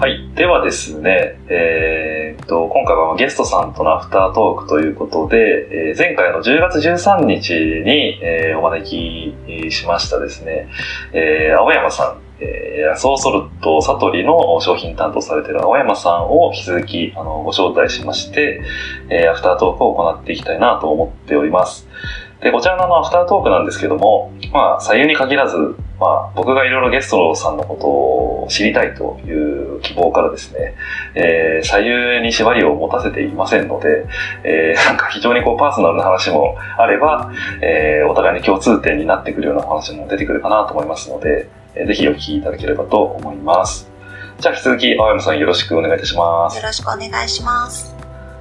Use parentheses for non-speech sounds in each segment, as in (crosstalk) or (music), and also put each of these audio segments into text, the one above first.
はい。ではですね、えーっと、今回はゲストさんとのアフタートークということで、えー前回の10月13日に、えーお招きしましたですね、えー青山さん、えー、ソーソルトサトリの商品担当されている青山さんを引き続きあのご招待しまして、えーアフタートークを行っていきたいなと思っております。で、こちらのあのアフタートークなんですけども、まあ、左右に限らず、まあ、僕がいろいろゲストさんのことを知りたいという希望からですね、えー左右に縛りを持たせていませんので、えー (laughs) なんか非常にこうパーソナルな話もあれば、えーお互いに共通点になってくるようなお話も出てくるかなと思いますので、えーぜひお聞きいただければと思います。じゃあ引き続き青山さんよろしくお願いいたしますよ。ろしくお願いします。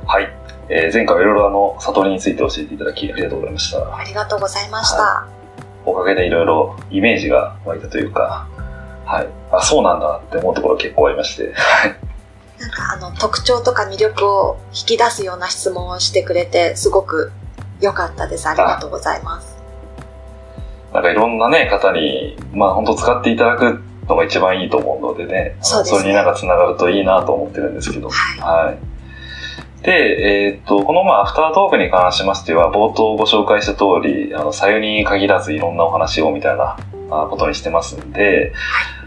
はい。えー前回はいろいろあの、悟りについて教えていただきありがとうございました。ありがとうございました。おかげでいろいろイメージが湧いたというか、はい。あ、そうなんだって思うところ結構ありまして。なんかあの特徴とか魅力を引き出すような質問をしてくれてすごく良かったです。ありがとうございます。なんかいろんなね、方に、まあ本当使っていただくのが一番いいと思うのでね、そねれになんか繋がるといいなと思ってるんですけど。はい。はい。で、えーっと、このまあアフタートークに関しましては、冒頭ご紹介した通り、あの、左右に限らずいろんなお話をみたいなあことにしてますんで、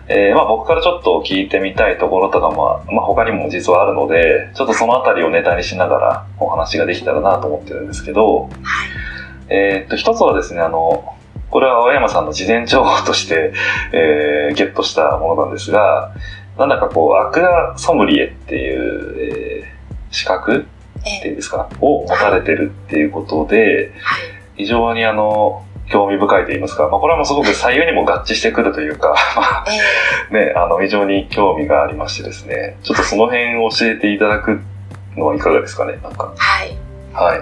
えーまあ僕からちょっと聞いてみたいところとかも、まあ他にも実はあるので、ちょっとそのあたりをネタにしながらお話ができたらなと思ってるんですけど、はい。えーっと、一つはですね、あの、これは青山さんの事前情報として、えーゲットしたものなんですが、なんだかこう、アクアソムリエっていう、えー資格？っていえうんですか、を持たれてるっていうことで、はい。非常にあの、興味深いと言いますか、まあこれはもうすごく左右にも合致してくるというか、(laughs) ね、あの、非常に興味がありましてですね、ちょっとその辺を教えていただくのはいかがですかね、なんか。はい。はい。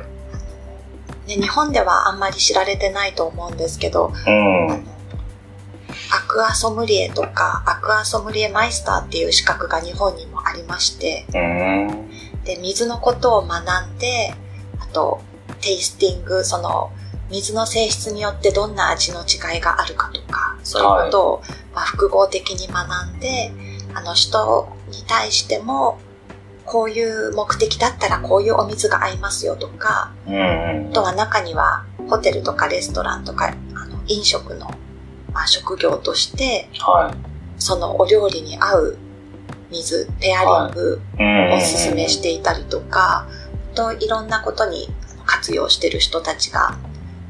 ね、日本ではあんまり知られてないと思うんですけど、うん。アクアソムリエとかアクアソムリエマイスターっていう資格が日本にもありまして、うーん。で、水のことを学んで、あと、テイスティング、その、水の性質によってどんな味の違いがあるかとか、そういうことを、まあ、複合的に学んで、あの人に対しても、こういう目的だったらこういうお水が合いますよとか、あとは中にはホテルとかレストランとか、あの飲食の、まあ、職業として、はい。そのお料理に合う水、ペアリングうんおすすめしていたりとか、といろんなことに活用してる人たちが、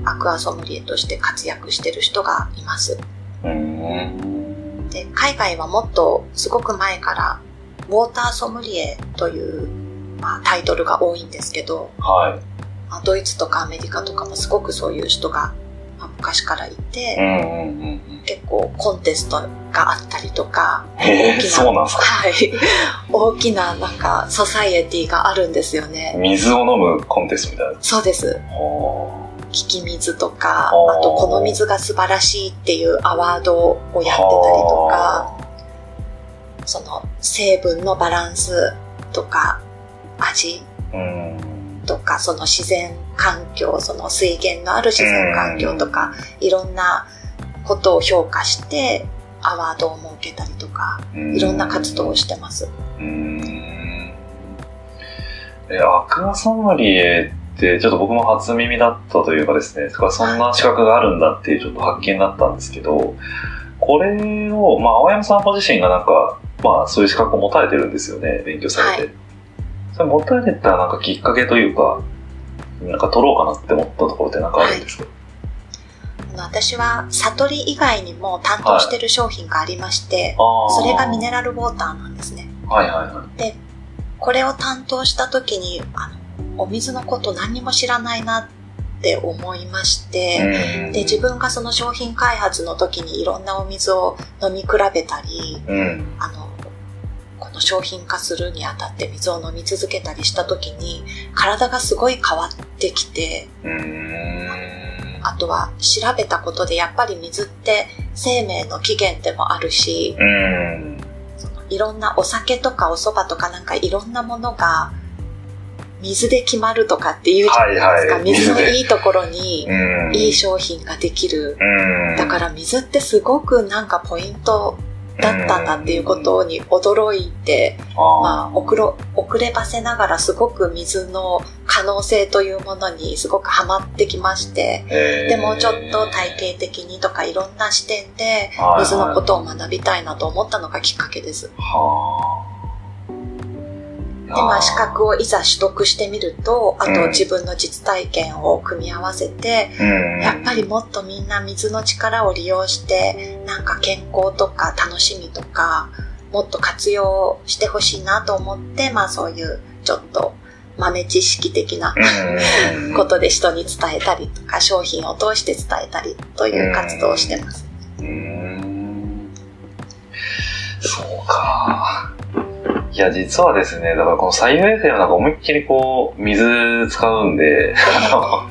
アクアソムリエとして活躍してる人がいます。うん。で、海外はもっとすごく前から、ウォーターソムリエという、まあ、タイトルが多いんですけど、はい。まあドイツとかアメリカとかもすごくそういう人が、まあ昔からいて、うんうんうんうん。結構コンテストがあったりとか、へえ、大きなそうなんですか。はい。大きななんかソサイエティがあるんですよね。水を飲むコンテストみたいな。そうです。ほ利き水とか、あとこの水が素晴らしいっていうアワードをやってたりとか、その成分のバランスとか、味うん。とか、その自然環境、その水源のある自然環境とか、いろんなことを評価して、アワードを設けたりとか、いろんな活動をしてます。え、アクアソムリエって、ちょっと僕も初耳だったというかですね、そんな資格があるんだっていうちょっと発見だったんですけど、これを、まあ、青山さんご自身がなんか、まあ、そういう資格を持たれてるんですよね、勉強されて。はいそれ持たれたなんかきっかけというか、なんか取ろうかなって思ったところってなんかあるんですか、あの私は悟り以外にも担当してる商品がありまして、ああ。それがミネラルウォーターなんですね。はいはいはい。これを担当した時に、あの、お水のこと何にも知らないなって思いまして、うんで、自分がその商品開発の時にいろんなお水を飲み比べたり、うん。あの、この商品化するにあたって水を飲み続けたりした時に、体がすごい変わってきて、うーん。あとは調べたことでやっぱり水って生命の起源でもあるし、うん。いろんなお酒とかお蕎麦とかなんかいろんなものが水で決まるとかっていうじゃないですか。はいはい水のいいところにうん。いい商品ができる。うん。だから水ってすごくなんかポイントだったんだっていうことに驚いて、まあ、遅ろ遅ればせながらすごく水の可能性というものにすごくハマってきまして、でもちょっと体系的にとかいろんな視点で水のことを学びたいなと思ったのがきっかけです。はあで、まあ、資格をいざ取得してみると、あと自分の実体験を組み合わせて、うん、やっぱりもっとみんな水の力を利用して、なんか健康とか楽しみとか、もっと活用してほしいなと思って、まあそういうちょっと豆知識的な (laughs) ことで人に伝えたりとか、商品を通して伝えたりという活動をしてます。そうか。いや、実はですね、だからこの左右 FM なんか思いっきりこう、水使うんで、あの、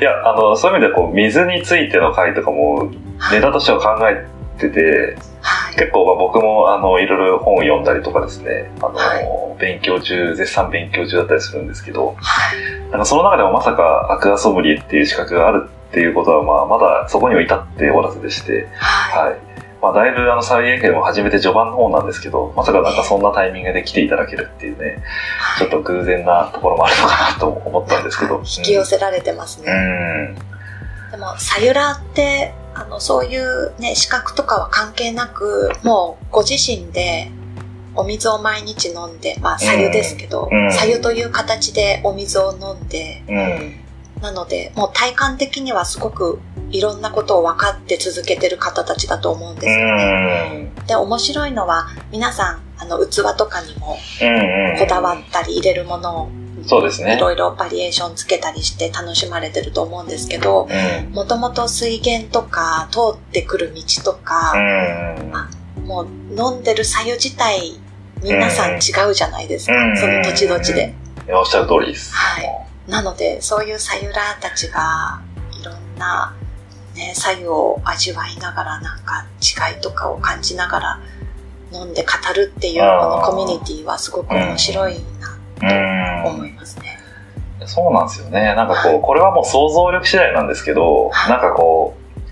いや、あの、そういう意味でこう、水についての回とかも、ネタとしては考えてて、はい、結構まあ僕もあの、いろいろ本を読んだりとかですね、あの、はい、勉強中、絶賛勉強中だったりするんですけど、はい、なんかその中でもまさかアクアソムリエっていう資格があるっていうことは、まあ、まだそこには至っておらずでして、はい。まあ、だいぶあの、サビエンも初めて序盤の方なんですけど、まさかなんかそんなタイミングで来ていただけるっていうね、ちょっと偶然なところもあるのかなと思ったんですけど。引き寄せられてますね。うん。でも、さゆらって、あの、そういうね、資格とかは関係なく、もうご自身でお水を毎日飲んで、まあ、さゆですけど、さゆという形でお水を飲んで、うん、なので、もう体感的にはすごくいろんなことを分かって続けてる方たちだと思うんですよね。で、面白いのは、皆さん、あの、器とかにもこだわったり入れるものをそうですね。いろいろバリエーションつけたりして楽しまれてると思うんですけど、もともと水源とか通ってくる道とか、もう飲んでる左右自体、皆さん違うじゃないですか。その土地土地で。おっしゃる通りです。はい。なので、そういうさゆらたちが、いろんな、ね、左右を味わいながら、なんか違いとかを感じながら飲んで語るっていうこのコミュニティはすごく面白いなと思いますね。そうなんですよね。なんかこう、これはもう想像力次第なんですけど、なんかこう、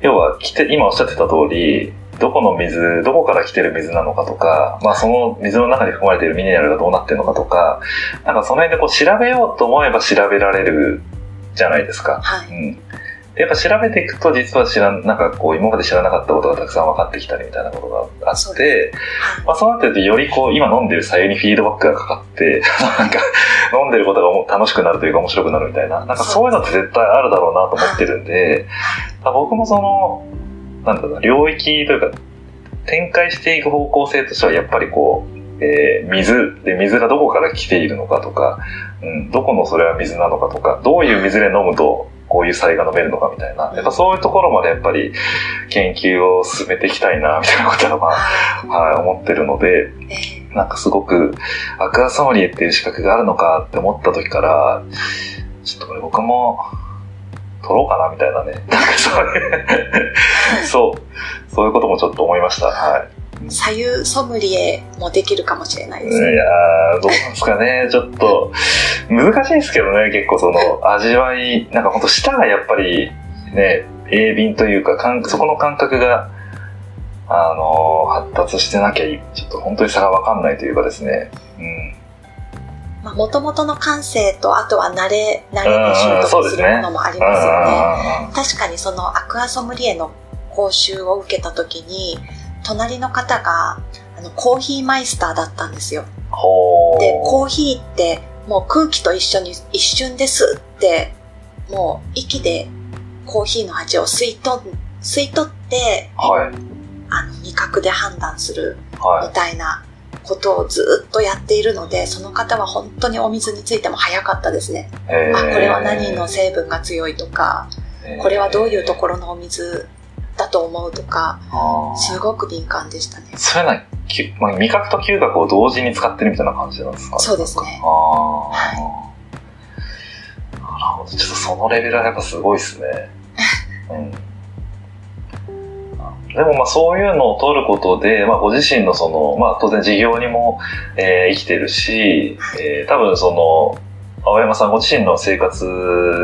要は来て、今おっしゃってた通り、どこの水、どこから来てる水なのかとか、まあその水の中に含まれているミネラルがどうなってるのかとか、なんかその辺でこう調べようと思えば調べられるじゃないですか。はい。うん。やっぱ調べていくと実は知らん、なんかこう今まで知らなかったことがたくさん分かってきたりみたいなことがあって、まあそうなってるとよりこう今飲んでる左右にフィードバックがかかって、なんか飲んでることが楽しくなるというか面白くなるみたいな、なんかそういうのって絶対あるだろうなと思ってるんで、僕もその、なんだろうな、領域というか、展開していく方向性としてはやっぱりこう、えー、水で水がどこから来ているのかとか、うん、どこのそれは水なのかとか、どういう水で飲むとこういう菜が飲めるのかみたいな、やっぱそういうところまでやっぱり研究を進めていきたいな、みたいなことは、まあ、(laughs) はい、思ってるので、なんかすごくアクアソムリエっていう資格があるのかって思った時から、ちょっとこれ僕も取ろうかなみたいなね。(laughs) なんかそういうそう、そういうこともちょっと思いました。はい。左右ソムリエもできるかもしれないですね。いやどうなんですかね。ちょっと、難しいですけどね、結構その、味わい、なんか本当舌がやっぱり、ね、鋭敏というか、そこの感覚が、あの、発達してなきゃ、ちょっと本当に差がわかんないというかですね。うん。まあ、もともとの感性と、あとは慣れ、慣れに習得するものもありますよね。ね確かにそのアクアソムリエの講習を受けた時に、隣の方が、あの、コーヒーマイスターだったんですよ。で、コーヒーってもう空気と一緒に一瞬ですって、もう息でコーヒーの味を吸い取吸い取って、はい、あの味覚で判断するみたいなことをずっとやっているので、その方は本当にお水についても早かったですね。あ、これは何の成分が強いとか、これはどういうところのお水だと思うとか、すごく敏感でしたね。それな、まあ、味覚と嗅覚を同時に使ってるみたいな感じなんですか？そうですね。ああ、はい。なるほど。ちょっとそのレベルはやっぱすごいですね。(laughs) うん。でもまあそういうのを取ることで、まあご自身のその、まあ当然事業にも、えー、生きてるし、えー、多分その、青山さんご自身の生活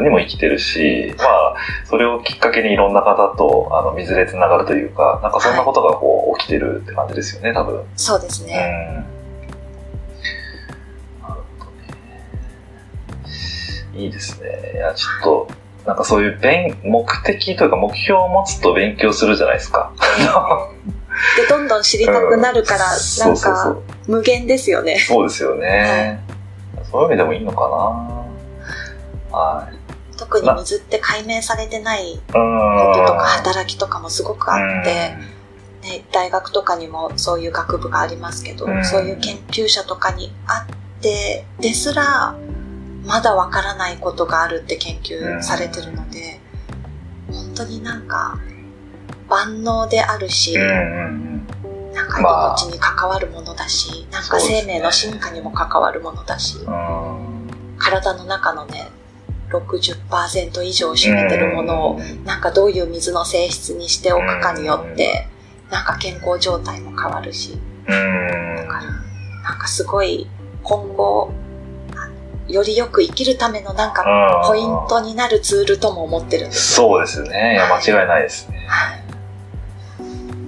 にも生きてるし、まあ、それをきっかけにいろんな方と、あの、水でつながるというか、なんかそんなことがこう、起きてるって感じですよね、多分。そうですね。うん。ね。いいですね。いや、ちょっと、なんかそういう勉、目的というか目標を持つと勉強するじゃないですか。で、どんどん知りたくなるから、うんなんかう、無限ですよね。そうですよね。そういう意味でもいいのかな。はい。特に水って解明されてないうん。こととか働きとかもすごくあって、ね、大学とかにもそういう学部がありますけど、うんそういう研究者とかにあってですら、まだわからないことがあるって研究されてるので、本当になんか万能であるし。なんかまあ命に関わるものだし、なんか生命の進化にも関わるものだし、うん。体の中のね、60%以上を占めてるものを、なんかどういう水の性質にしておくかによって、なんか健康状態も変わるし、うん。だから、なんかすごい今後、よりよく生きるためのなんかうんポイントになるツールとも思ってるんですそうですね。いや、間違いないですね。はい。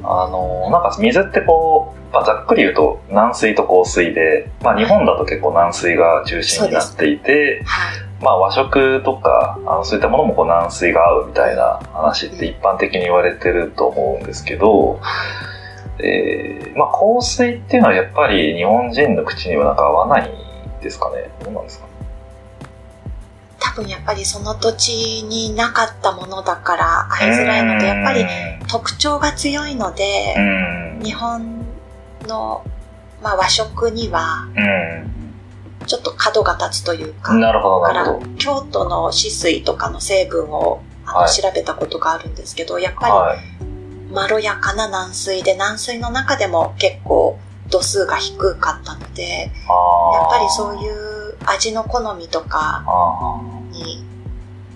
あの、なんか水ってこう、まあ、ざっくり言うと軟水と硬水で、まあ日本だと結構軟水が中心になっていて、はい。まあ和食とか、あのそういったものもこう軟水が合うみたいな話って一般的に言われてると思うんですけど、えー、まあ硬水っていうのはやっぱり日本人の口にはなんか合わないんですかね？どうなんですかね？多分やっぱりその土地になかったものだから合いづらいので、やっぱり特徴が強いのでう、ん。日本の、まあ、和食にはうちょっと角が立つというか、ん。なるほど、だから。京都の止水とかの成分をあの、はい調べたことがあるんですけどやっぱはい。りまろやかな軟水で軟水の中でも結構度数が低かったのでやっあぱりそういう味の好みとかあに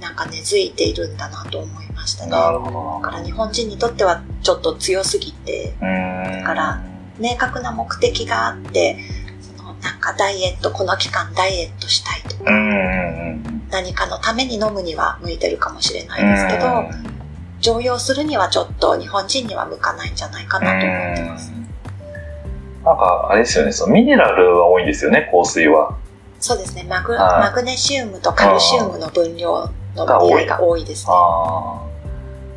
なんか根付いているんだなと思いましたあ、ね。なるほどだから日本人にとってはちょっと強すぎて。だから明確な目的があってそのなんかダイエットこの期間ダイエットしたいとか。何かのために飲むには向いてるかもしれないですけど、常用するにはちょっと日本人には向かないんじゃないかなと思ってます。なんか、あれですよね、そのミネラルは多いんですよね、香水は。そうですねマグ、はいマグネシウムとカルシウムの分量の割合が多いですね。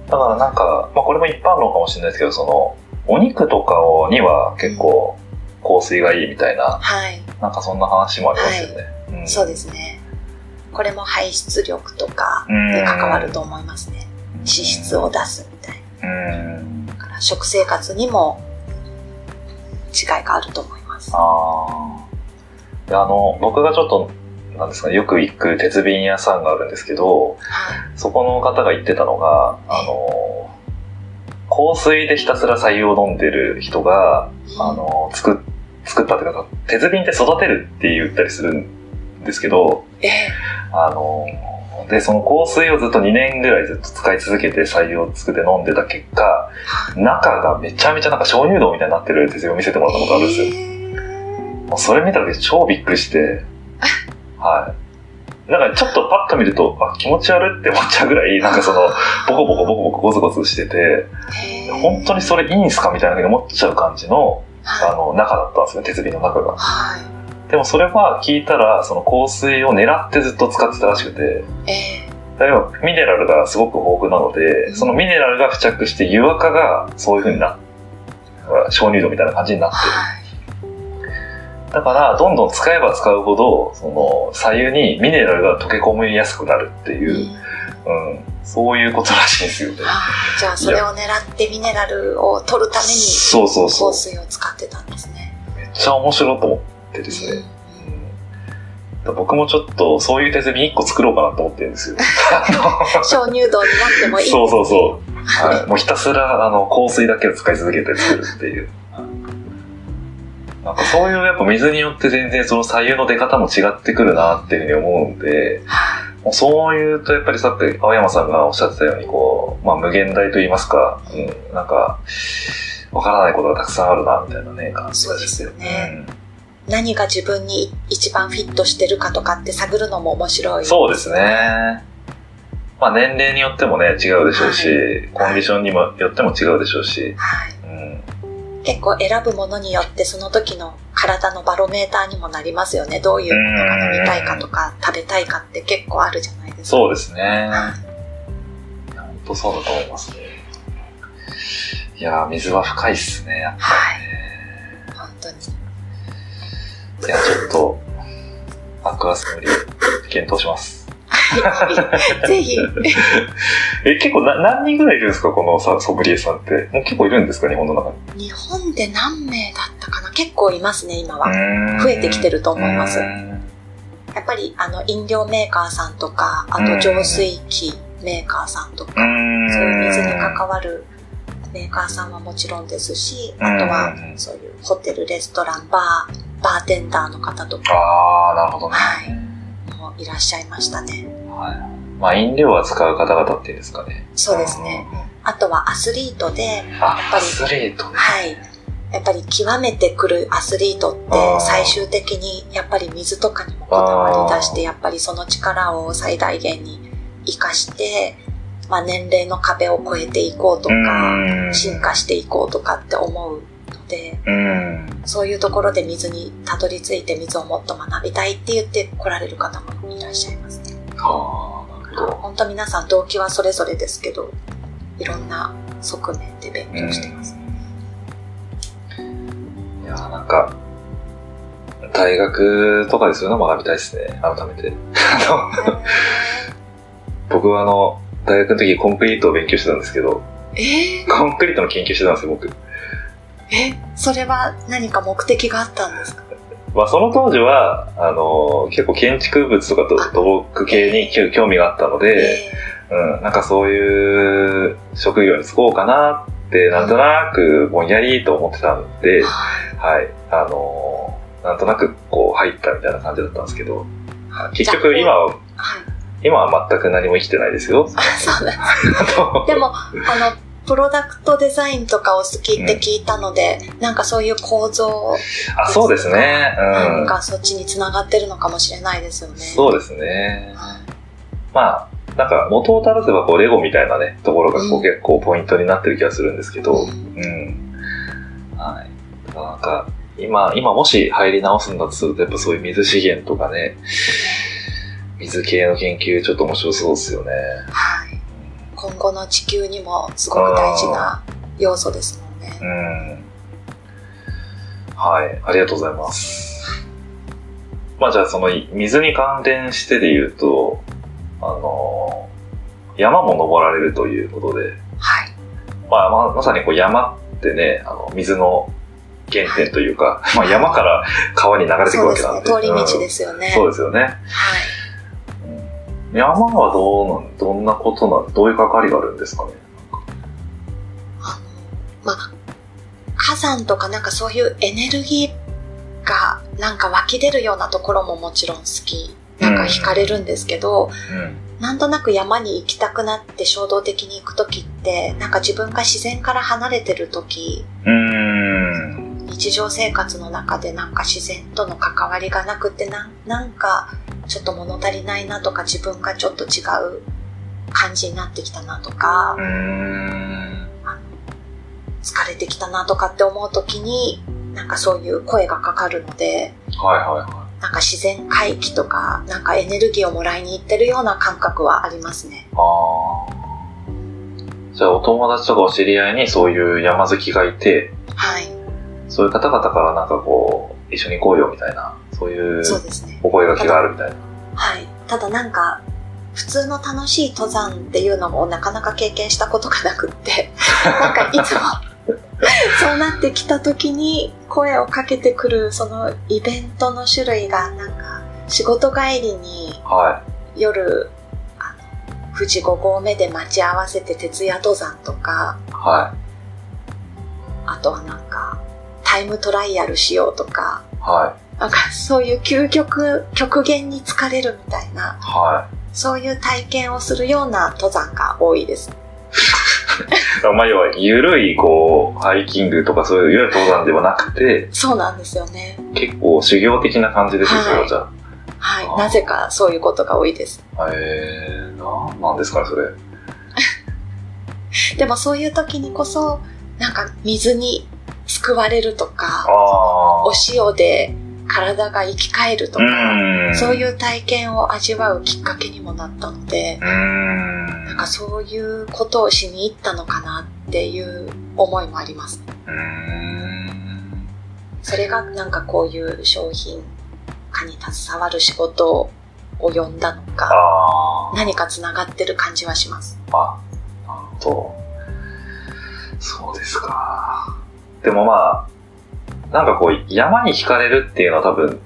だからなんか、まあこれも一般論かもしれないですけど、その、お肉とかには結構香水がいいみたいな、はい、なんかそんな話もありますよね。んそうですね。これも排出力とかに関わると思いますね。脂質を出すみたいうん。な。だから食生活にも違いがあると思います。ああ。であの、僕がちょっと、なんですかね、よく行く鉄瓶屋さんがあるんですけど、はい。そこの方が言ってたのが、あの、香水でひたすら採用を飲んでる人が、あの、作っ、作ったっていうか、鉄瓶って育てるって言ったりするんですけど、ええあの、で、その香水をずっと2年ぐらいずっと使い続けて採用を作って飲んでた結果、中がめちゃめちゃなんか鍾乳洞みたいになってる鉄瓶を見せてもらったことあるんですよ。もうそれ見た時超びっくりして、(laughs) はい。なんかちょっとパッと見ると、あ、気持ち悪って思っちゃうぐらい、なんかその、ボコボコボコボコゴツゴツしてて、本当にそれいいんすかみたいなふうに思っちゃう感じの、あの、中だったんですよ、鉄瓶の中が。はい。でもそれは聞いたら、その香水を狙ってずっと使ってたらしくて、ええ例えばミネラルがすごく豊富なので、そのミネラルが付着して湯垢がそういう風にな鍾乳洞みたいな感じになってる。はい。だから、どんどん使えば使うほど、その、左右にミネラルが溶け込みやすくなるっていうう、んうん、そういうことらしいんですよね。じゃあそれを狙ってミネラルを取るためにそうそうそう香。水を使ってたんですね。めっちゃ面白いと思ってですね。うん僕もちょっとそういう鉄瓶1個作ろうかなと思ってるんですよ。(laughs) 鍾乳洞になってもいい。そうそうそう。はい、(laughs) もうひたすらあの香水だけを使い続けて作るっていう。なんかそういうやっぱ水によって全然その左右の出方も違ってくるなっていうふうに思うんで、はいもうそういうとやっぱりさっき青山さんがおっしゃってたようにこう、まあ無限大と言いますか、うん、なんか、わからないことがたくさんあるなみたいなね、感じがして。そうですよね。何が自分に一番フィットしてるかとかって探るのも面白い、そうですね。まあ年齢によってもね、違うでしょうし、はい。コンディションにもよっても違うでしょうし、はい。うん、結構選ぶものによってその時の体のバロメーターにもなりますよね。どういうものが飲みたいかとか食べたいかって結構あるじゃないですか。そうですね。はい本当そうだと思いますね。いやー、水は深いっすね、やっぱはい。りね。本当に。いや、ちょっと、アクアスムリ検討します。ぜひ。(laughs) え、結構な何人ぐらいいるんですかこのさソムリエさんって？もう結構いるんですか日本の中に？日本で何名だったかな？結構いますね、今は。増増えてきてると思いますやっぱり、あの、飲料メーカーさんとか、あと浄水器メーカーさんとか、そういう水に関わるメーカーさんはもちろんですし、あとはうんそういうホテル、レストラン、バー、バーテンダーの方とかああ、なるほどね。はいもいらっしゃいましたね。はい。まあ、飲料を扱う方々っていうんですかね。そうですね。あとはアスリートで、あ、ぱりアスリートね。はい。やっぱり極めてくるアスリートって最終的にやっぱり水とかにもこだわり出してやっぱりその力を最大限に活かして、まあ、年齢の壁を越えていこうとかうん進化していこうとかって思うのでうん。そういうところで水にたどり着いて水をもっと学びたいって言って来られる方もいらっしゃいますあ。本当皆さん動機はそれぞれですけどいろんな側面で勉強してます。いやーなんか、大学とかでそういうの学びたいですね、改めて。(laughs) 僕はあの、大学の時コンクリートを勉強してたんですけど、えー？コンクリートの研究してたんですよ、僕。え、それは何か目的があったんですか？まあ、その当時は、あの、結構建築物とかと土木系に興興味があったので、えうん、なんかそういう職業に就こうかなって、なんとなくぼんやりと思ってたんでー、ははい、あのなんとなくこう入ったみたいな感じだったんですけど、い結局今は、はい。今は全く何も生きてないですよ。あそうなんでも、あの、プロダクトデザインとかを好きって聞いたので、なんかそういう構造、あ、そうですね。うん。なんかそっちにつながってるのかもしれないですよね。そうですね。はいまあ、なんか元を正せばこうレゴみたいなね、ところがこうう結構ポイントになってる気がするんですけど、うんうん。はい。だからなんか、今、今もし入り直すんだとすると、やっぱそういう水資源とかね、水系の研究ちょっと面白そうですよね。はい。今後の地球にもすごく大事な要素ですもんね。うん。はい、ありがとうございます。まあじゃあその水に関連してで言うと、あの、山も登られるということで、はい。まあまあまさにこう山ってね、あの水の原点というか、まあ山から川に流れていくそうですね。わけなんで。通り道うんですよね。そうですよね。はい。山はどうなん、どんなことなん、どういう関わりがあるんですかね？あの、まあ、火山とかなんかそういうエネルギーがなんか湧き出るようなところももちろん好き。なんか惹かれるんですけど、うん。なんとなく山に行きたくなって衝動的に行くときって、なんか自分が自然から離れてるとき、うーん。日常生活の中でなんか自然との関わりがなくてなんなんかちょっと物足りないなとか自分がちょっと違う感じになってきたなとか。疲れてきたなとかって思うときになんかそういう声がかかるのではいはいはなんか自然回帰とかなんかエネルギーをもらいに行ってるような感覚はありますね。あ。じゃあお友達とかお知り合いにそういう山好きがいて、はい。そういう方々からなんかこう、一緒に行こうよみたいな、そういうそうですね。お声掛けがあるみたいな。はい。ただなんか、普通の楽しい登山っていうのもなかなか経験したことがなくって、(laughs) なんかいつも、(laughs) そうなってきた時に声をかけてくるそのイベントの種類がなんか仕事帰りには夜、あの富士5合目で待ち合わせて徹夜登山とか、い。はあとはなんかタイムトライアルしようとか、い。はなんかそういう究極、極限に疲れるみたいな、い。はそういう体験をするような登山が多いです。い。(laughs) まあ、要は、ゆるい、こう、ハイキングとかそういう、いわゆる登山ではなくて、そうなんですよね。結構修行的な感じですよ、はいじゃはい。なぜかそういうことが多いです。あ。へえー、なんなんですかね、それ。(laughs) でもそういう時にこそ、なんか水に救われるとか、あお塩で体が生き返るとか、ん。そういう体験を味わうきっかけにもなったので。なんかそういうことをしに行ったのかなっていう思いもあります。それがなんかこういう商品化に携わる仕事を呼んだのか、あ何かつながってる感じはします。あ。なるほど。そうですか。でもまあ、なんかこう、山に惹かれるっていうのは多分、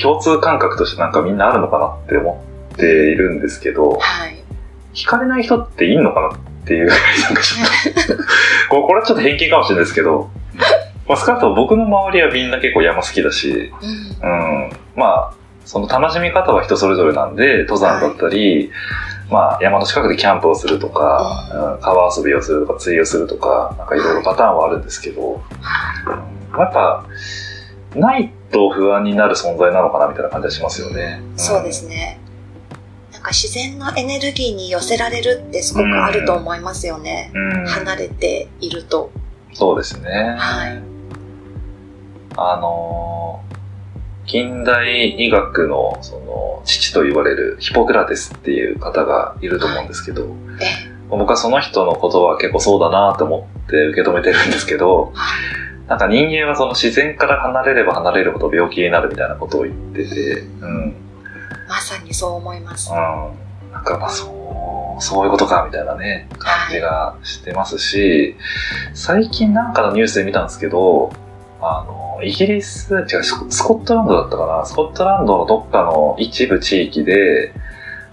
共通感覚としてなんかみんなあるのかなって思っているんですけど、はい。惹かれない人っていんのかなっていう、(laughs) なんかちょっと、(laughs) ここれはちょっと偏見かもしれないですけど、まあ、少なくとも僕の周りはみんな結構山好きだし、うん。うん、まあ、その楽しみ方は人それぞれなんで、登山だったり、まあ山の近くでキャンプをするとか、うん川遊びをするとか、釣りをするとか、なんかいろいろパターンはあるんですけど、うんやっぱ、ないと不安になる存在なのかなみたいな感じがしますよね。そうですね。なんか自然のエネルギーに寄せられるってすごくあると思いますよね。うん。うん離れていると。そうですね。はい。あのー近代医学のその父と言われるヒポクラテスっていう方がいると思うんですけど、え、僕はその人の言葉は結構そうだなと思って受け止めてるんですけど、はい。なんか人間はその自然から離れれば離れるほど病気になるみたいなことを言ってて、うん。うん。まさにそう思います。なんかまあそう、そういうことかみたいなね、感じがしてますし、最近なんかのニュースで見たんですけど、あの、イギリス、違う、スコットランドだったかな、スコットランドのどっかの一部地域で、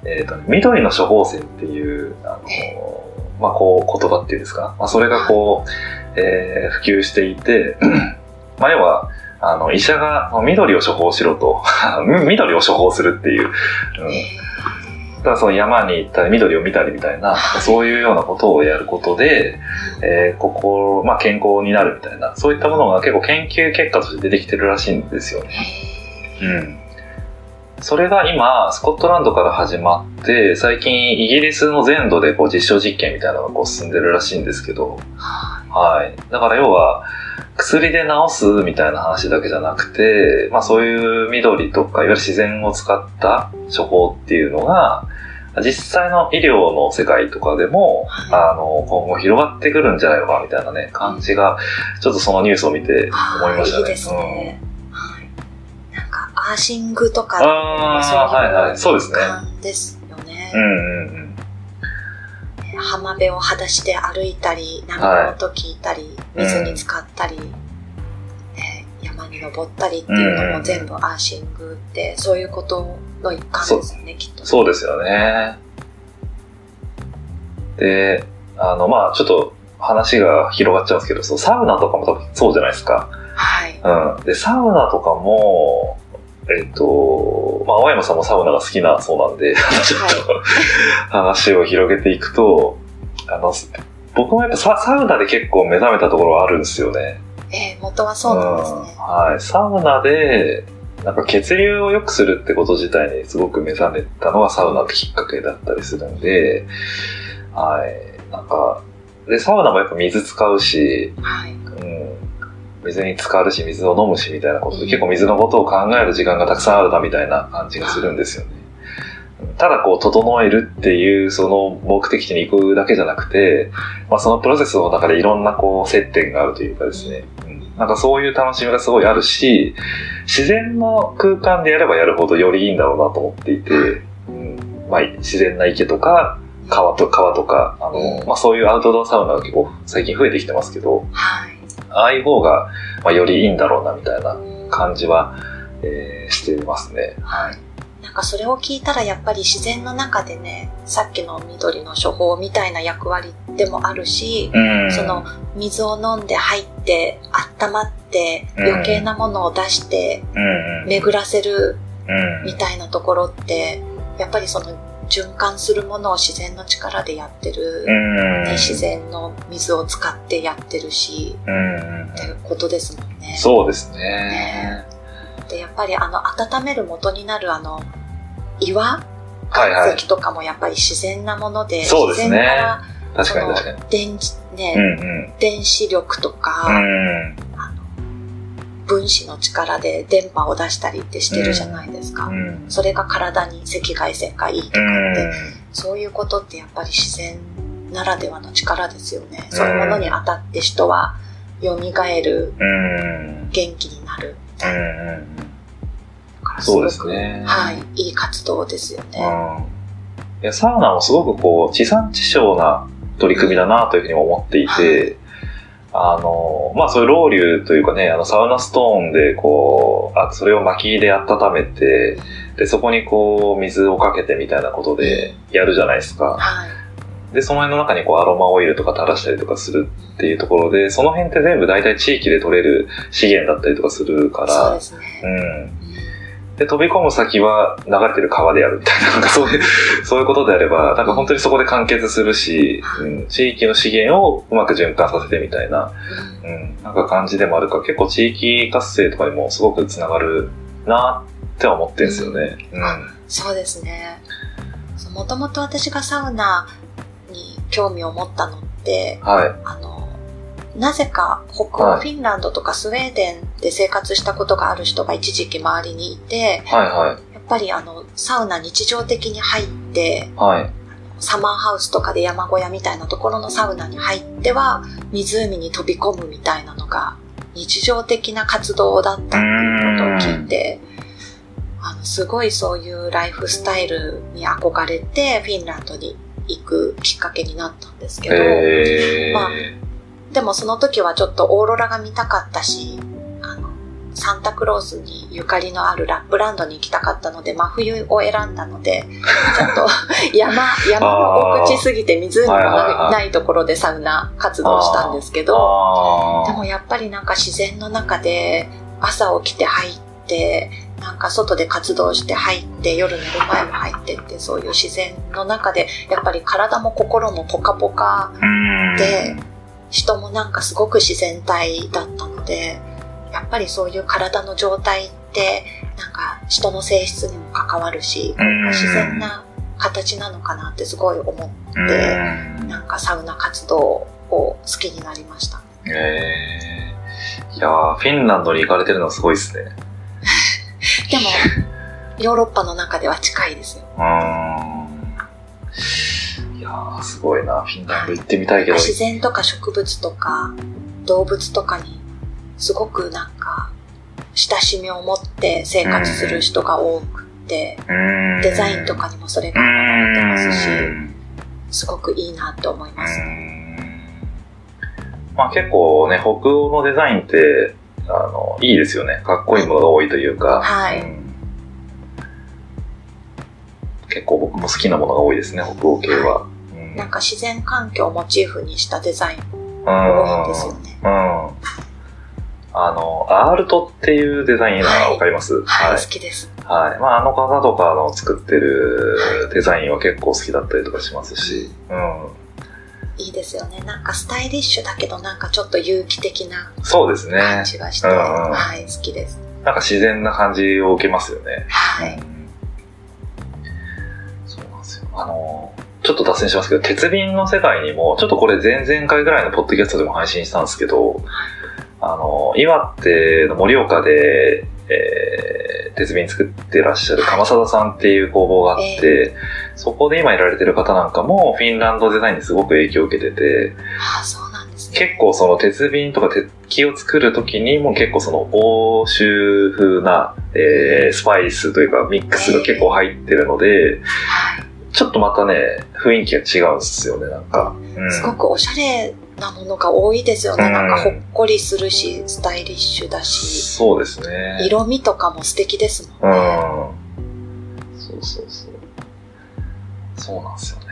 えっ、と、緑の処方箋っていう、あの、まあこう、言葉っていうんですか、まあそれがこう、えー普及していて、まあ要は、あの、医者が緑を処方しろと、(laughs) 緑を処方するっていう、うん。だその山に行ったり緑を見たりみたいな、はいそういうようなことをやることで、えー、心、まあ健康になるみたいな、そういったものが結構研究結果として出てきてるらしいんですよね。うん。それが今、スコットランドから始まって、最近イギリスの全土でこう実証実験みたいなのがこう進んでるらしいんですけど、はい。だから要は、薬で治すみたいな話だけじゃなくて、まあそういう緑とか、いわゆる自然を使った処方っていうのが、実際の医療の世界とかでも、はあの、今後広がってくるんじゃないのかなみたいなね、感じが、ちょっとそのニュースを見てあ思いましたね。いいですね。はい。アーシングとか、そうですね感ですよね。うん。うんうんうん。浜辺を裸足で歩いたり、波の音聞いたり、水に浸かったり、ね山に登ったりっていうのも全部アーシングって、そういうことの一環ですよね、きっと。そうですよね。で、あの、まあちょっと話が広がっちゃうんですけど、そうサウナとかも多分そうじゃないですか。はい。うん。で、サウナとかも、えっと、まあ、青山さんもサウナが好きなそうなんで、ちょっと話を広げていくと、あの、僕もやっぱササウナで結構目覚めたところはあるんですよね。えー元はそうなんですね。うんはい。サウナで、なんか血流を良くするってこと自体にすごく目覚めたのはサウナってきっかけだったりするんで、はい。なんか、で、サウナもやっぱ水使うし、はい。うん、水に浸かるし、水を飲むしみたいなことで、うん。結構水のことを考える時間がたくさんあるなみたいな感じがするんですよね。ただこう、整えるっていうその目的地に行くだけじゃなくて、まあそのプロセスの中でいろんなこう、接点があるというかですね、うん、なんかそういう楽しみがすごいあるし、自然の空間でやればやるほどよりいいんだろうなと思っていて、うん、まあ自然な池とか、川と川とか、あの、まあそういうアウトドアサウナが結構最近増えてきてますけど、はい。ああいう方が、まあ、よりいいんだろうなみたいな感じは、えーしてますね。はい。なんかそれを聞いたらやっぱり自然の中でね、さっきの緑の処方みたいな役割でもあるし、うん。その水を飲んで入って温まってうん。余計なものを出して巡らせるうん。みたいなところって、やっぱりその循環するものを自然の力でやってる、うん。ね、自然の水を使ってやってるし、うん。っていうことですもんね。そうですね。で、やっぱりあの、温める元になるあの、岩？はいはい。石とかもやっぱり自然なもので、そうですね自然から確かに確か電子、ね、うん電子力とか、うん。分子の力で電波を出したりってしてるじゃないですか。うん。それが体に赤外線がいいとかうって、ん。そういうことってやっぱり自然ならではの力ですよね。そういうものに当たって人は蘇る、うん。元気になる。うん。だからそうですごくねはい、いい活動ですよね。うん。いや、サウナもすごくこう、地産地消な取り組みだなというふうに思っていて、あの、まあそういうロウリュというかね、あのサウナストーンでこう、あそれを薪で温めて、で、そこにこう、水をかけてみたいなことでやるじゃないですか。はい。で、その辺の中にこう、アロマオイルとか垂らしたりとかするっていうところで、その辺って全部大体地域で取れる資源だったりとかするからそうで、すね。うん。うんで、飛び込む先は流れてる川でやるみたいな、(laughs) なんかそういう、そういうことであれば、なんか本当にそこで完結するし、うん、地域の資源をうまく循環させてみたいな、うんうん、なんか感じでもあるから、結構地域活性とかにもすごくつながるなって思ってるんですよね。うん。そうですね。もともと私がサウナに興味を持ったのって、はい。あの、なぜか北欧はいフィンランドとかスウェーデンで生活したことがある人が一時期周りにいて、はいはい。やっぱりあの、サウナ日常的に入って、はい。サマーハウスとかで山小屋みたいなところのサウナに入っては、湖に飛び込むみたいなのが日常的な活動だったっていうことを聞いて、あの、すごいそういうライフスタイルに憧れて、フィンランドに行くきっかけになったんですけど、えー。まあでもその時はちょっとオーロラが見たかったし、あの、サンタクロースにゆかりのあるラップランドに行きたかったので、真冬を選んだので、(laughs) ちょっと山、山の奥地すぎて湖がはいはいはいないところでサウナ活動したんですけど、でもやっぱりなんか自然の中で朝起きて入って、なんか外で活動して入って、夜寝る前も入ってって、そういう自然の中で、やっぱり体も心もポカポカうん。で、人もなんかすごく自然体だったので、やっぱりそういう体の状態って、なんか人の性質にも関わるし、うん自然な形なのかなってすごい思うって、ん。なんかサウナ活動を好きになりました。えー。いやーフィンランドに行かれてるのはすごいですね。(laughs) でも、ヨーロッパの中では近いですよ。うーん。いやーすごいな。フィンランド行ってみたいけど。自然とか植物とか動物とかにすごくなんか親しみを持って生活する人が多くて、うんデザインとかにもそれがう現れてますし、んすごくいいなと思います。うんまあ結構ね、北欧のデザインって、あの、いいですよね。かっこいいものが多いというか。はいうん結構僕も好きなものが多いですね、北欧系は。うんなんか自然環境をモチーフにしたデザインうん多いんですよね。うん。あの、アールトっていうデザインはわかります？はい、好きです。はい。まあ、あの方とかの作ってるデザインは結構好きだったりとかしますし。うん。いいですよね。なんかスタイリッシュだけどなんかちょっと有機的なそうですね。感じがして、うんうんはい、好きです。なんか自然な感じを受けますよね。はい。うんそうなんですよ。あの、ちょっと脱線しますけど、鉄瓶の世界にも、ちょっとこれ前々回ぐらいのポッドキャストでも配信したんですけど、あの、岩手の盛岡で、えー鉄瓶作ってらっしゃる鎌貞さんっていう工房があって、そこで今いられてる方なんかもフィンランドデザインにすごく影響を受けてて、ああ、そうなんですね。結構その鉄瓶とか鉄器を作るときにも結構その欧州風な、えースパイスというかミックスが結構入ってるので、はい。ちょっとまたね、雰囲気が違うんですよね、なんか。うんすごくおしゃれなものが多いですよね。うんなんかほっこりするし、スタイリッシュだし、そうですね。色味とかも素敵ですうもんね。ん。そうそうそう。そうなんですよね。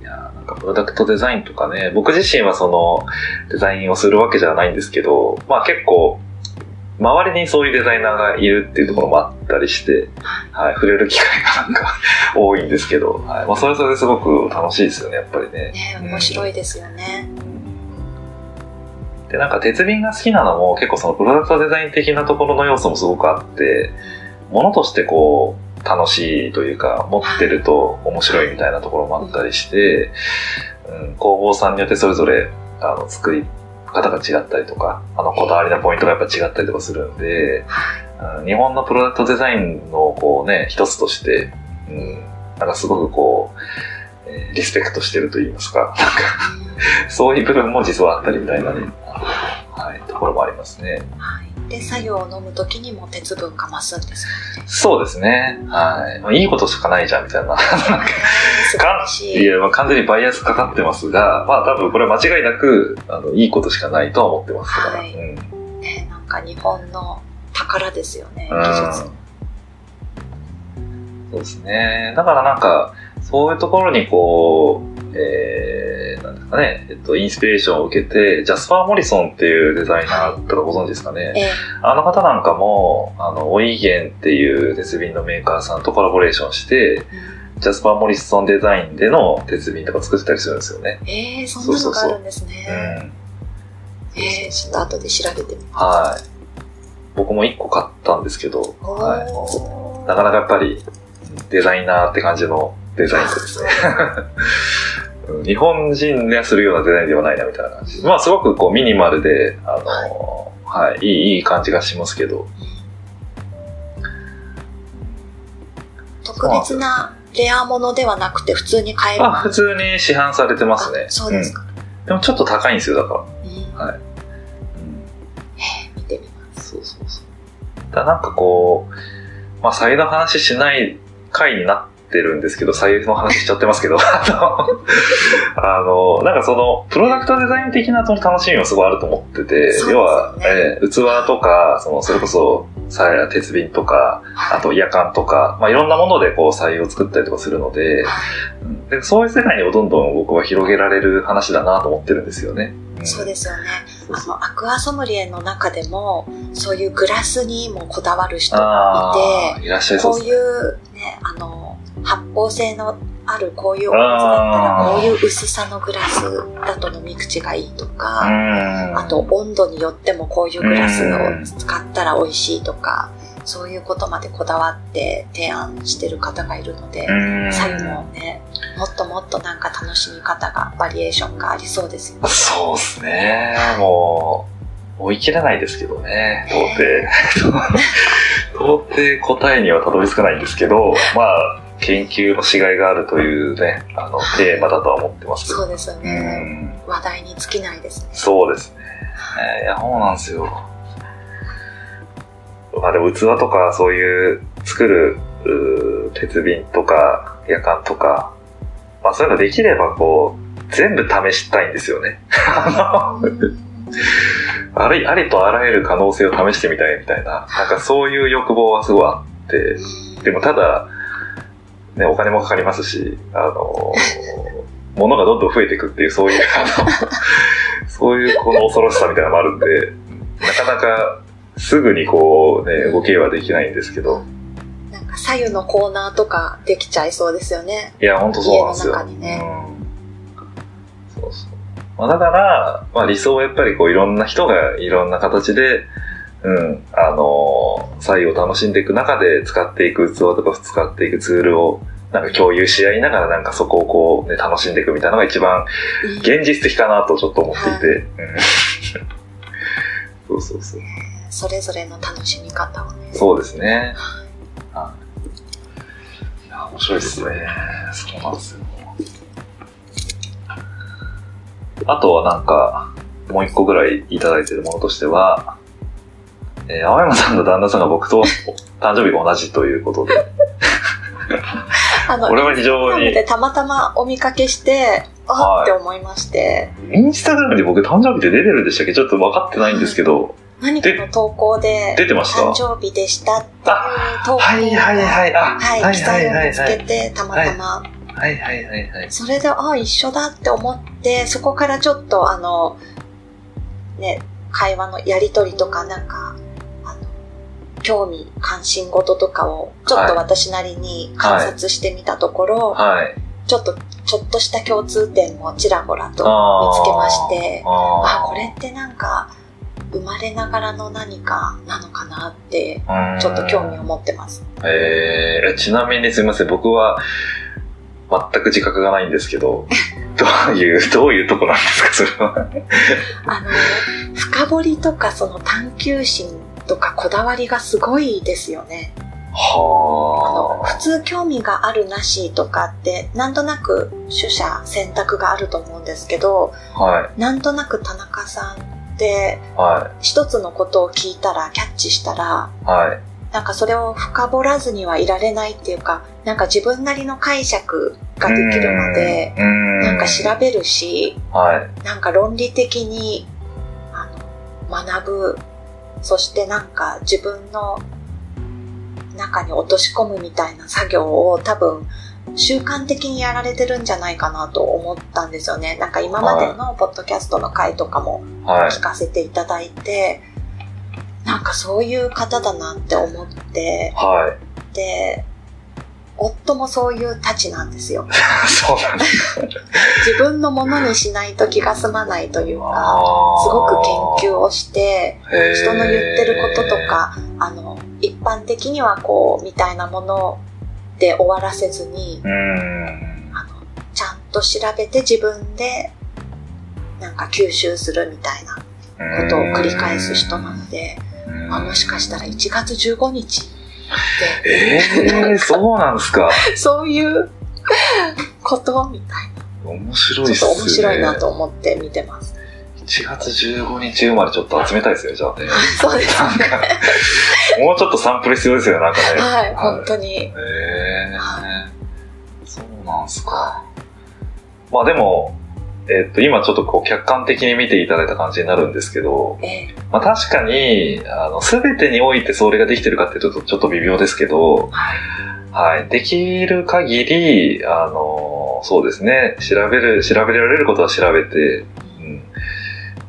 いやーなんかプロダクトデザインとかね、僕自身はそのデザインをするわけじゃないんですけど、まあ結構、周りにそういうデザイナーがいるっていうところもあったりして、はい、触れる機会がなんか (laughs) 多いんですけど、はいまあ、それはそれですごく楽しいですよね、やっぱりね。ね面白いですよね。で、なんか鉄瓶が好きなのも結構そのプロダクトデザイン的なところの要素もすごくあって、ものとしてこう楽しいというか、持ってると面白いみたいなところもあったりして、うん、工房さんによってそれぞれあの作り方が違ったりとか、あのこだわりのポイントがやっぱ違ったりとかするんで、うん日本のプロダクトデザインのこうね、一つとして、うん、なんかすごくこう、えーリスペクトしてると言いますか、なんか (laughs) そういう部分も実はあったりみたいなね、はい、ところもありますね。はい。で、作業を飲むときにも鉄分が増すんですよね。そうですね。はい。まあいいことしかないじゃん、みたいな。(laughs) いや、まあ、完全にバイアスかかってますが、まあ多分これは間違いなく、あの、いいことしかないとは思ってますから。はいうん。ね、なんか日本の宝ですよね、うん技術。そうですね。だからなんか、そういうところにこう、えー、なんですかね、えっと、インスピレーションを受けて、ジャスパー・モリソンっていうデザイナーとかご存知ですかね。えあの方なんかも、あの、オイゲンっていう鉄瓶のメーカーさんとコラボレーションして、ージャスパー・モリソンデザインでの鉄瓶とか作ってたりするんですよね。えー、そんなのがあるんですうね。ん。えー、ちょっと後で調べてみまはい。僕も1個買ったんですけど、す。はおい。なかなかやっぱりデザイナーって感じのデザインですね。(laughs) うん日本人がするようなデザインではないなみたいな感じ。まあすごくこうミニマルで、あの、はい、いい、いい感じがしますけど。特別なレアものではなくて普通に買える。あ、普通に市販されてますねあ。そうですか。うんでもちょっと高いんですよ、だから。うんはい。うんえー見てみます。そうそうそう。だなんかこう、まあ、左右の話しない回になってるんですけど、左右の話しちゃってますけど、(laughs) あの、なんかその、プロダクトデザイン的なその楽しみもすごいあると思ってて、ね要は、えー器とか、その、それこそ、さや鉄瓶とか、あと、夜間とか、まあ、いろんなものでこう、左右を作ったりとかするので、うんでそういう世界にもどんどん僕は広げられる話だなと思ってるんですよね。んそうですよね。あの、アクアソムリエの中でも、そういうグラスにもこだわる人あがいーいらっしゃいて、こういそうですね。うね、あの、発泡性のあるこういうお水だったら、こういう薄さのグラスだと飲み口がいいとか、うんあと温度によってもこういうグラスを使ったら美味しいとか、そういうことまでこだわって提案してる方がいるので、うん左右もね、もっともっとなんか楽しみ方が、バリエーションがありそうですよね。そうですね。もう、追い切れないですけどね、到底。(laughs) (laughs) 到底答えにはたどり着かないんですけど、まあ、研究のしがいがあるというね、あの、テーマだとは思ってますけど。そうですようね。ん。話題に尽きないですね。そうですね。いや、そうなんですよ。まあでも器とかそういう作る鉄瓶とか夜間とか、まあそういうのできればこう、全部試したいんですよね。あのありとあらゆる可能性を試してみたいみたいな、なんかそういう欲望はすごいあって、でもただ、ね、お金もかかりますし、あの、(laughs) 物がどんどん増えていくっていう、そういう、あの、そういうこの恐ろしさみたいなのもあるんで、なかなかすぐにこうね、動けはできないんですけど、なんか左右のコーナーとかできちゃいそうですよね。いや、ほんとそうなんですよ。家の中にねうん。そうそう。まあだから、まあ理想はやっぱりこういろんな人がいろんな形で、うん、あのー、左右を楽しんでいく中で使っていく器とか使っていくツールをなんか共有し合いながらなんかそこをこうね、楽しんでいくみたいなのが一番うん現実的かなとちょっと思っていて。うんそうそうそう。それぞれの楽しみ方をね。そうですね。はい。いや、面白いですね。そうなんですよ。あとはなんか、もう一個ぐらいいただいてるものとしては、えー青山さんの旦那さんが僕と誕生日が同じということで、あの、俺は非常にたまたまお見かけして、あはい。って思いまして、インスタグラムで僕誕生日って出てるんでしたっけちょっと分かってないんですけど、何かの投稿で、出てました？誕生日でしたっていう投稿はいはいはい、あ、はい、はい記はいはい。載を見つけて、たまたま、はいはいはいはい。それで、あ、一緒だって思って、そこからちょっと、あの、ね、会話のやりとりとか、なんか、あ興味、関心事とかを、ちょっと私なりに観察してみたところ、はい。ちょっと、ちょっとした共通点もちらほらと見つけまして、ああこれってなんか、生まれながらの何かなのかなって、ーちょっと興味を持ってます。えー、ちなみにすみません、僕は全く自覚がないんですけど、(laughs) どういう、どういうとこなんですか、それは。あの、深掘りとかその探求心とかこだわりがすごいですよね。あのは普通興味があるなしとかってなんとなく取捨選択があると思うんですけどあ。はい。なんとなく田中さんっては一つのことを聞いたらキャッチしたらい。はい。なんかそれを深掘らずにはいられないっていうかなんか自分なりの解釈ができるまでなんか調べるしはい。なんか論理的にあの学ぶそしてなんか自分の中に落とし込むみたいな作業を多分習慣的にやられてるんじゃないかなと思ったんですよね。なんか今までのポッドキャストの回とかもはい。聞かせていただいて、なんかそういう方だなって思って、はい。で、夫もそういうたちなんですよ。(laughs) そうなんです。自分のものにしないと気が済まないというか、すごく研究をして、人の言ってることとか、あの、一般的にはこう、みたいなもので終わらせずに。あの、ちゃんと調べて自分で、なんか吸収するみたいなことを繰り返す人なので、うーんあもしかしたら1月15日ええー、そうなんですか？そういうことみたい面白な。いっすね。ちょっと面白いなと思って見てます。1月15日生まれちょっと集めたいですね、じゃあね。(laughs) そうですなんか、もうちょっとサンプル必要ですよね、なんかね。はい、本当に。へえはそうなんすか。まあでも、えっと、今ちょっとこう客観的に見ていただいた感じになるんですけど、ええまあ確かに、あの、すべてにおいてそれができてるかっていうとちょっと微妙ですけど、はい。はい。できる限り、あの、そうですね。調べる、調べられることは調べて、うん。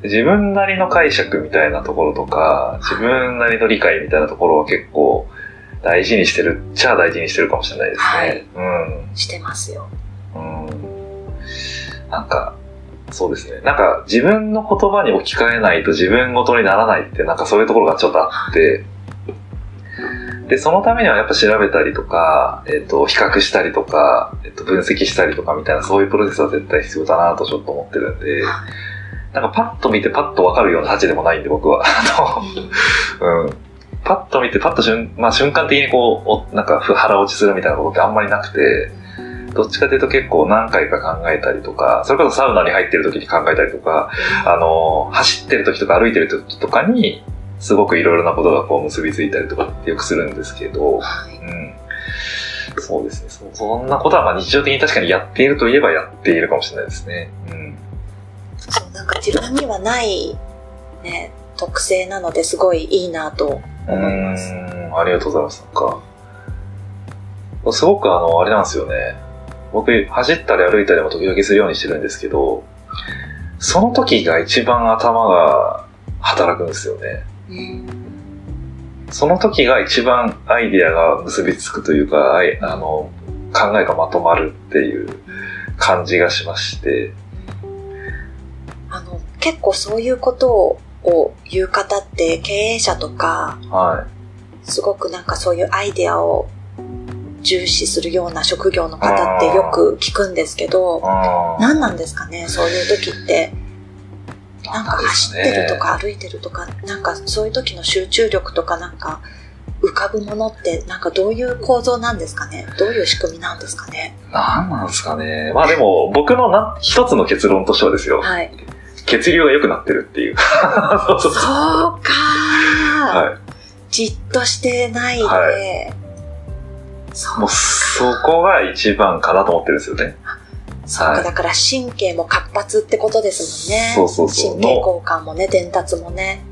自分なりの解釈みたいなところとか、自分なりの理解みたいなところは結構大事にしてるっちゃ大事にしてるかもしれないですね。してますよ。うん。うん。なんか、そうですね。なんか自分の言葉に置き換えないと自分ごとにならないって、なんかそういうところがちょっとあって、で、そのためにはやっぱ調べたりとか、えっ、と、比較したりとか、えっ、と、分析したりとかみたいな、そういうプロセスは絶対必要だなとちょっと思ってるんで、はいなんかパッと見てパッとわかるような価値でもないんで、僕は。あの、うん。パッと見て、パッと瞬、まあ瞬間的にこう、おなんか腹落ちするみたいなことってあんまりなくて、どっちかというと結構何回か考えたりとか、それこそサウナに入ってる時に考えたりとか、あの、走ってる時とか歩いてる時とかに、すごくいろいろなことがこう結びついたりとかってよくするんですけど、はい。うん。そうですね。そそんなことはまあ日常的に確かにやっているといえばやっているかもしれないですね。うん。そう、なんか自分にはない、ね、特性なのですごいいいなとう思います。ーん、ありがとうございます。なんか、すごくあの、あれなんですよね。僕、走ったり歩いたりも時々するようにしてるんですけど、その時が一番頭が働くんですよね。うんその時が一番アイディアが結びつくというか、あの、考えがまとまるっていう感じがしまして、あの、結構そういうことをを言う方って経営者とか、はすごくなんかそういうアイデアを重視するような職業の方ってよく聞くんですけい。ど、何なんですかねそういう時って。なんか走ってるとねか歩いてるとか、なんかそういう時の集中力とかなんか浮かぶものってなんかどういう構造なんですかね？どういう仕組みなんですかね？なんなんですかね。まあでも、僕のな一つの結論としてはですよ。はい。血流が良くなってるっていう。そうかー、(laughs) はい。じっとしてないで、はそうもうそこが一番かなと思ってるんですよね。そうか、はいだから神経も活発ってことですもんね。そうそうそう神経交換もね、伝達もね。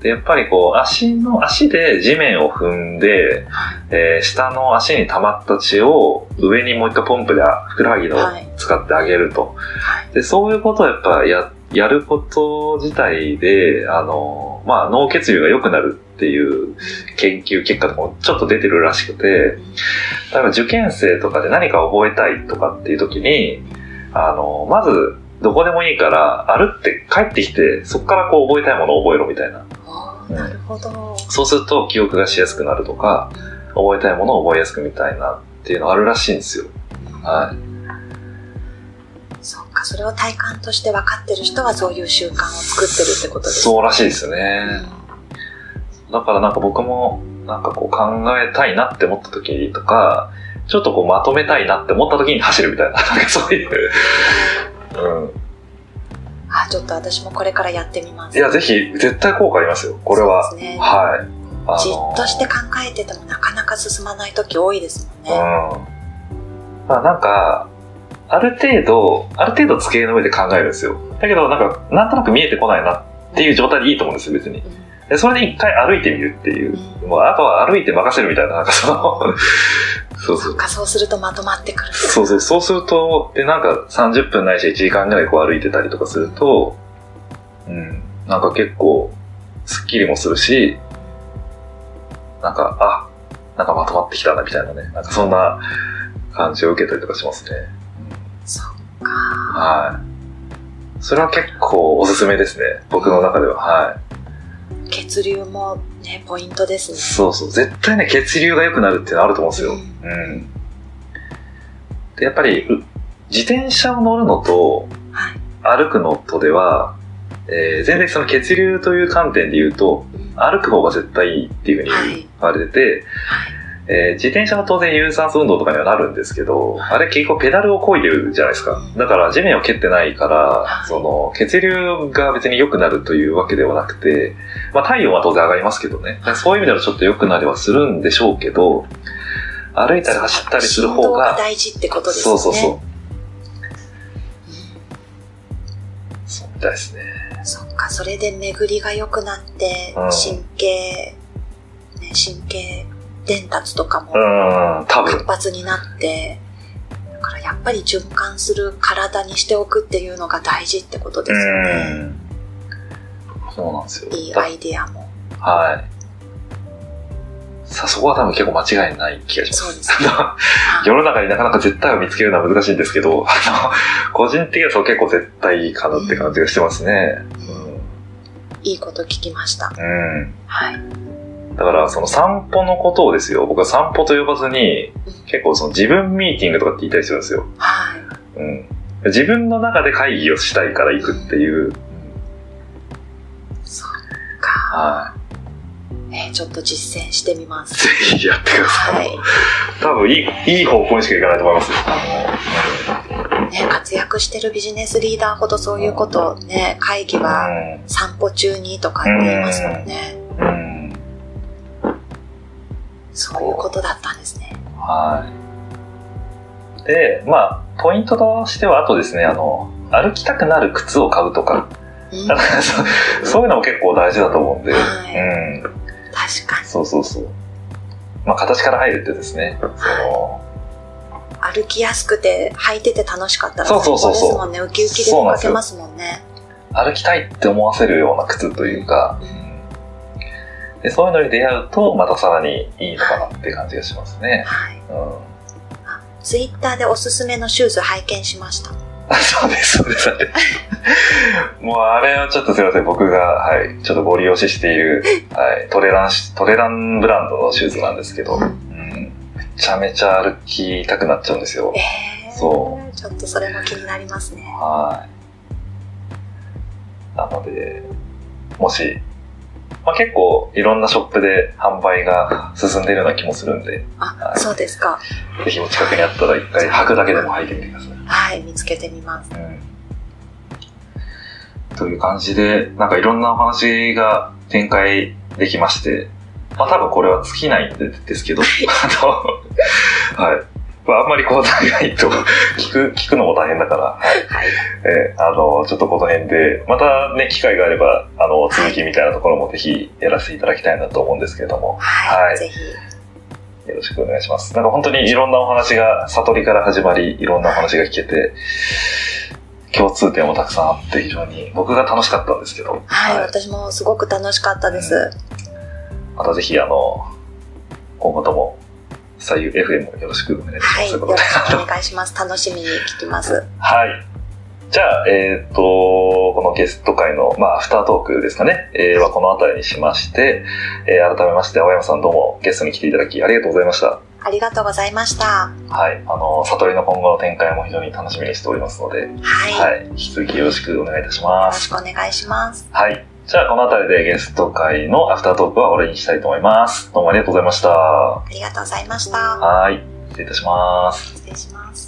でやっぱりこう、足の、足で地面を踏んで、えー下の足に溜まった血を上にもう一回ポンプでふくらはぎのはい使ってあげると。はい。で、そういうことをやっぱや、やること自体で、あの、と、まあ、脳血流が良くなるっていう研究結果とかもちょっと出てるらしくて、例えば受験生とかで何か覚えたいとかっていう時に、あの、まず、どこでもいいから歩って帰ってきて、そこからこう覚えたいものを覚えろみたいな。なるほど。そうすると記憶がしやすくなるとか、覚えたいものを覚えやすくみたいなっていうのがあるらしいんですよ。はい。そっか、それを体感として分かってる人はそういう習慣を作ってるってことですね。そうらしいですね。だからなんか僕も、なんかこう考えたいなって思った時とか、ちょっとこうまとめたいなって思った時に走るみたいな、(laughs) なんかそういう。うん。あ、ちょっと私もこれからやってみます。いや、ぜひ、絶対効果ありますよ、これは。そうですねはい。あのじっとして考えててもなかなか進まない時多いですもんね。うん。まあなんか、ある程度、ある程度机の上で考えるんですよ。だけどなんか、なんとなく見えてこないなっていう状態でいいと思うんですよ、別に。でそれで一回歩いてみるっていう。もうあとは歩いて任せるみたいな、なんかその、(laughs) そうそう。そそうするとまとまってくる。そうそう、そうすると、で、なんか30分ないし1時間ぐらいこう歩いてたりとかすると、うん、なんか結構、スッキリもするし、なんか、あ、なんかまとまってきたなみたいなね、なんかそんな感じを受けたりとかしますね。そっか。はい。それは結構おすすめですね、僕の中では。はい。血流もね、ポイントですね。そうそう、絶対ね、血流が良くなるっていうのあると思うんですよ。うんうん。で、やっぱり、う自転車を乗るのと、はい。歩くのとでは、えー全然その血流という観点で言うと、歩く方が絶対いいっていうふうにはい言われてて、えー自転車は当然有酸素運動とかにはなるんですけど、あれ結構ペダルを漕いでるじゃないですか。だから地面を蹴ってないからは、いその血流が別に良くなるというわけではなくて、まあ体温は当然上がりますけどね。そういう意味ではちょっと良くなりはするんでしょうけど、歩いたり走ったりする方がが、大事ってことですね。そうそうそう。そうみたいですね。そっか、それで巡りが良くなって、うん神経、ね、神経伝達とかも活分。発になって、だからやっぱり循環する体にしておくっていうのが大事ってことですよね。うん。そうなんですよ。いいアイデアも。はい。さあ、そこは多分結構間違いない気がします。そうですね (laughs) 世の中になかなか絶対を見つけるのは難しいんですけど、あの、個人的にはそう結構絶対かなって感じがしてますね。いいこと聞きました。うん。うん。はい。だから、その散歩のことをですよ、僕は散歩と呼ばずに、結構その自分ミーティングとかって言ったりするんですよ。はい。うん。自分の中で会議をしたいから行くっていう。そっか。はえーちょっと実践してみまい。す。ぜひやってくださ。はいい。多分いい、いい方向にしか行かないと思いますよ。ね、活躍してるビジネスリーダーほどそういうことをね、会議は散歩中にとかって言いますもんね。そういうことだったんですね。はい。で、まあ、ポイントとしては、あとですね、あの、歩きたくなる靴を買うとか、うん、だからそういうのも結構大事だと思うんで、はいうん。確かに。そうそうそう。まあ、形から入るってですね、その、歩きやすくて履いてて楽しかったらそうそうそうそうですもんね。ウキウキで出かけますもんね。歩きたいって思わせるような靴というか、うんでそういうのに出会うと、またさらにいいのかなって感じがしますね。はい。うん。ツイッターでおすすめのシューズ拝見しました。あそうです、そうです。もうあれはちょっとすいません、僕が、はい、ちょっとご利用ししている、(laughs) はい、トレランし、トレランブランドのシューズなんですけど、うん、めちゃめちゃ歩きたくなっちゃうんですよ。えー、そちょっとそれも気になりますね。はい。なので、もし、まあ、結構いろんなショップで販売が進んでいるような気もするんで、あ、はいそうですか。ぜひお近くにあったら一回履くだけでも履いてみてください。はい、見つけてみます。うんという感じで、なんかいろんなお話が展開できまして、まあ多分これは尽きないんでですけど、(laughs) あの、はい。まああんまりこう長いと (laughs) 聞く、聞くのも大変だから、はい。はい。えーあの、ちょっとこの辺で、またね、機会があれば、あの、続きみたいなところもぜひやらせていただきたいなと思うんですけれども、はい。はいぜひ。よろしくお願いします。なんか本当にいろんなお話が、悟りから始まり、いろんなお話が聞けて、共通点もたくさんあって非常に僕が楽しかったんですけど。はい、私もすごく楽しかったです。うんまたぜひ、あの、今後とも、左右 FM よろしくお願いします。はい、よろしくお願いします。楽しみに聞きます。はい。じゃあ、えっ、と、このゲスト会の、まあ、アフタートークですかね、えーはこの辺りにしまして、えー改めまして、青山さんどうもゲストに来ていただきありがとうございました。ありがとうございました。はい。あの、悟りの今後の展開も非常に楽しみにしておりますので、はい。はい。引き続きよろしくお願いいたしよます。ろしくお願いします。はい。じゃあ、この辺りでゲスト会のアフタートークは終わりにしたいと思います。どうもありがとうございました。ありがとうございました。はい。失礼いたします。失礼します。